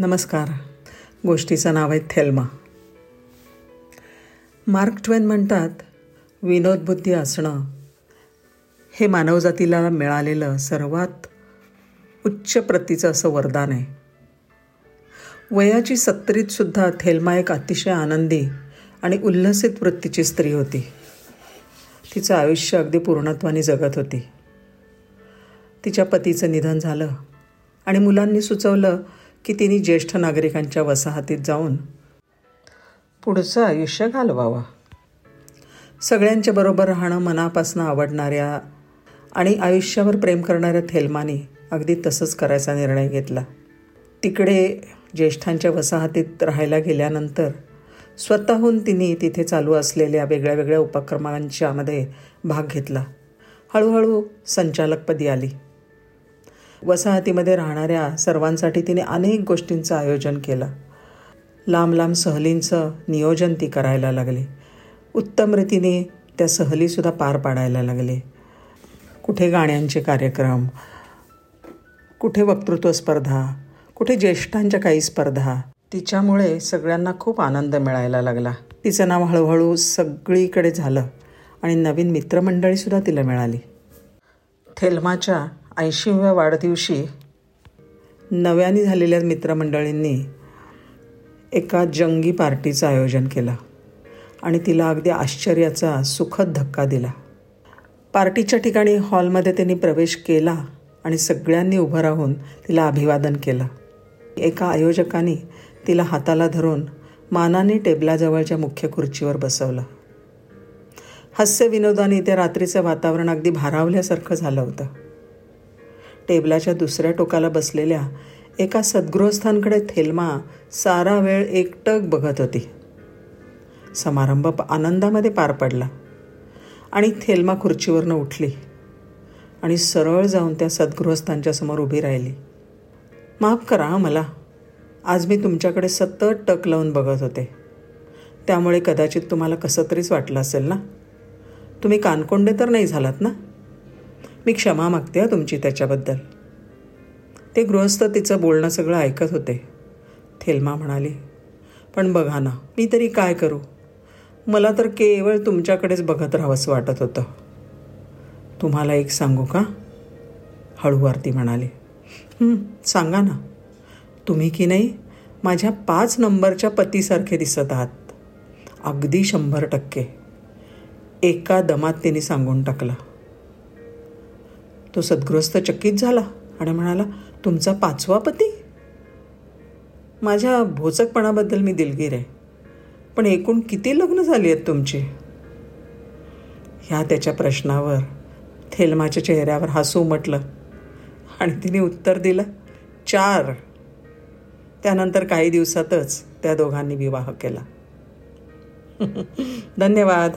नमस्कार. गोष्टीचं नाव आहे थेल्मा. मार्क ट्वेन म्हणतात विनोदबुद्धी असणं हे मानवजातीला मिळालेलं सर्वात उच्च प्रतीचं असं वरदान आहे. वयाची सत्तरीतसुद्धा थेल्मा एक अतिशय आनंदी आणि उल्हसित वृत्तीची स्त्री होती. तिचं आयुष्य अगदी पूर्णत्वाने जगत होती. तिच्या पतीचं निधन झालं आणि मुलांनी सुचवलं की तिने ज्येष्ठ नागरिकांच्या वसाहतीत जाऊन पुढचं आयुष्य घालवावं. सगळ्यांच्या बरोबर राहणं मनापासून आवडणाऱ्या आणि आयुष्यावर प्रेम करणाऱ्या थेलमानी अगदी तसंच करायचा निर्णय घेतला. तिकडे ज्येष्ठांच्या वसाहतीत राहायला गेल्यानंतर स्वतःहून तिने तिथे चालू असलेल्या वेगळ्या वेगळ्या उपक्रमांच्यामध्ये भाग घेतला. हळूहळू संचालकपदी आली. वसाहतीमध्ये राहणाऱ्या सर्वांसाठी तिने अनेक गोष्टींचं आयोजन केलं. लांब लांब सहलींचं नियोजन ती करायला लागली. उत्तम रीतीने त्या सहलीसुद्धा पार पाडायला लागले. कुठे गाण्यांचे कार्यक्रम कुठे वक्तृत्व स्पर्धा कुठे ज्येष्ठांच्या काही स्पर्धा तिच्यामुळे सगळ्यांना खूप आनंद मिळायला लागला. तिचं नाव हळूहळू सगळीकडे झालं आणि नवीन मित्रमंडळीसुद्धा तिला मिळाली. थेल्माच्या ऐंशीव्या वाढदिवशी नव्याने झालेल्या मित्रमंडळींनी एका जंगी पार्टीचं आयोजन केलं आणि तिला अगदी आश्चर्याचा सुखद धक्का दिला. पार्टीच्या ठिकाणी हॉलमध्ये त्यांनी प्रवेश केला आणि सगळ्यांनी उभं राहून तिला अभिवादन केलं. एका आयोजकाने तिला हाताला धरून मानाने टेबलाजवळच्या मुख्य खुर्चीवर बसवलं. हास्यविनोदाने त्या रात्रीचं वातावरण अगदी भारावल्यासारखं झालं होतं. टेबलाच्या दुसऱ्या टोकाला बसलेल्या एका सद्गृहस्थांकडे थेल्मा सारा वेळ एकटक बघत होती. समारंभ आनंदामध्ये पार पडला आणि थेल्मा खुर्चीवरनं उठली आणि सरळ जाऊन त्या सद्गृहस्थांच्या समोर उभी राहिली. माफ करा मला. आज मी तुमच्याकडे सतत टक लावून बघत होते. त्यामुळे कदाचित तुम्हाला कसं तरीच वाटलं असेल ना? तुम्ही कानकोंडे तर नाही झालात ना? मी क्षमा मागते तुमची त्याच्याबद्दल. ते गृहस्थ तिचं बोलणं सगळं ऐकत होते. थेल्मा म्हणाली पण बघा ना मी तरी काय करू? मला तर केवळ तुमच्याकडेच बघत राहावंसं वाटत होतं. तुम्हाला एक सांगू का? हळू आरती म्हणाली सांगा ना. तुम्ही की नाही माझ्या पाच नंबरच्या पतीसारखे दिसत आहात. अगदी शंभर टक्के. एका दमात तिने सांगून टाकला तो सद्गृहस्थ चकित झाला आणि म्हणाला तुमचा पाचवा पती? माझ्या भोचकपणाबद्दल मी दिलगीर आहे. पण एकूण किती लग्न झाली आहेत तुमची? ह्या त्याच्या प्रश्नावर थेलमाच्या चेहऱ्यावर हसू म्हटलं आणि तिने उत्तर दिलं चार. त्यानंतर काही दिवसातच त्या दोघांनी विवाह केला. धन्यवाद.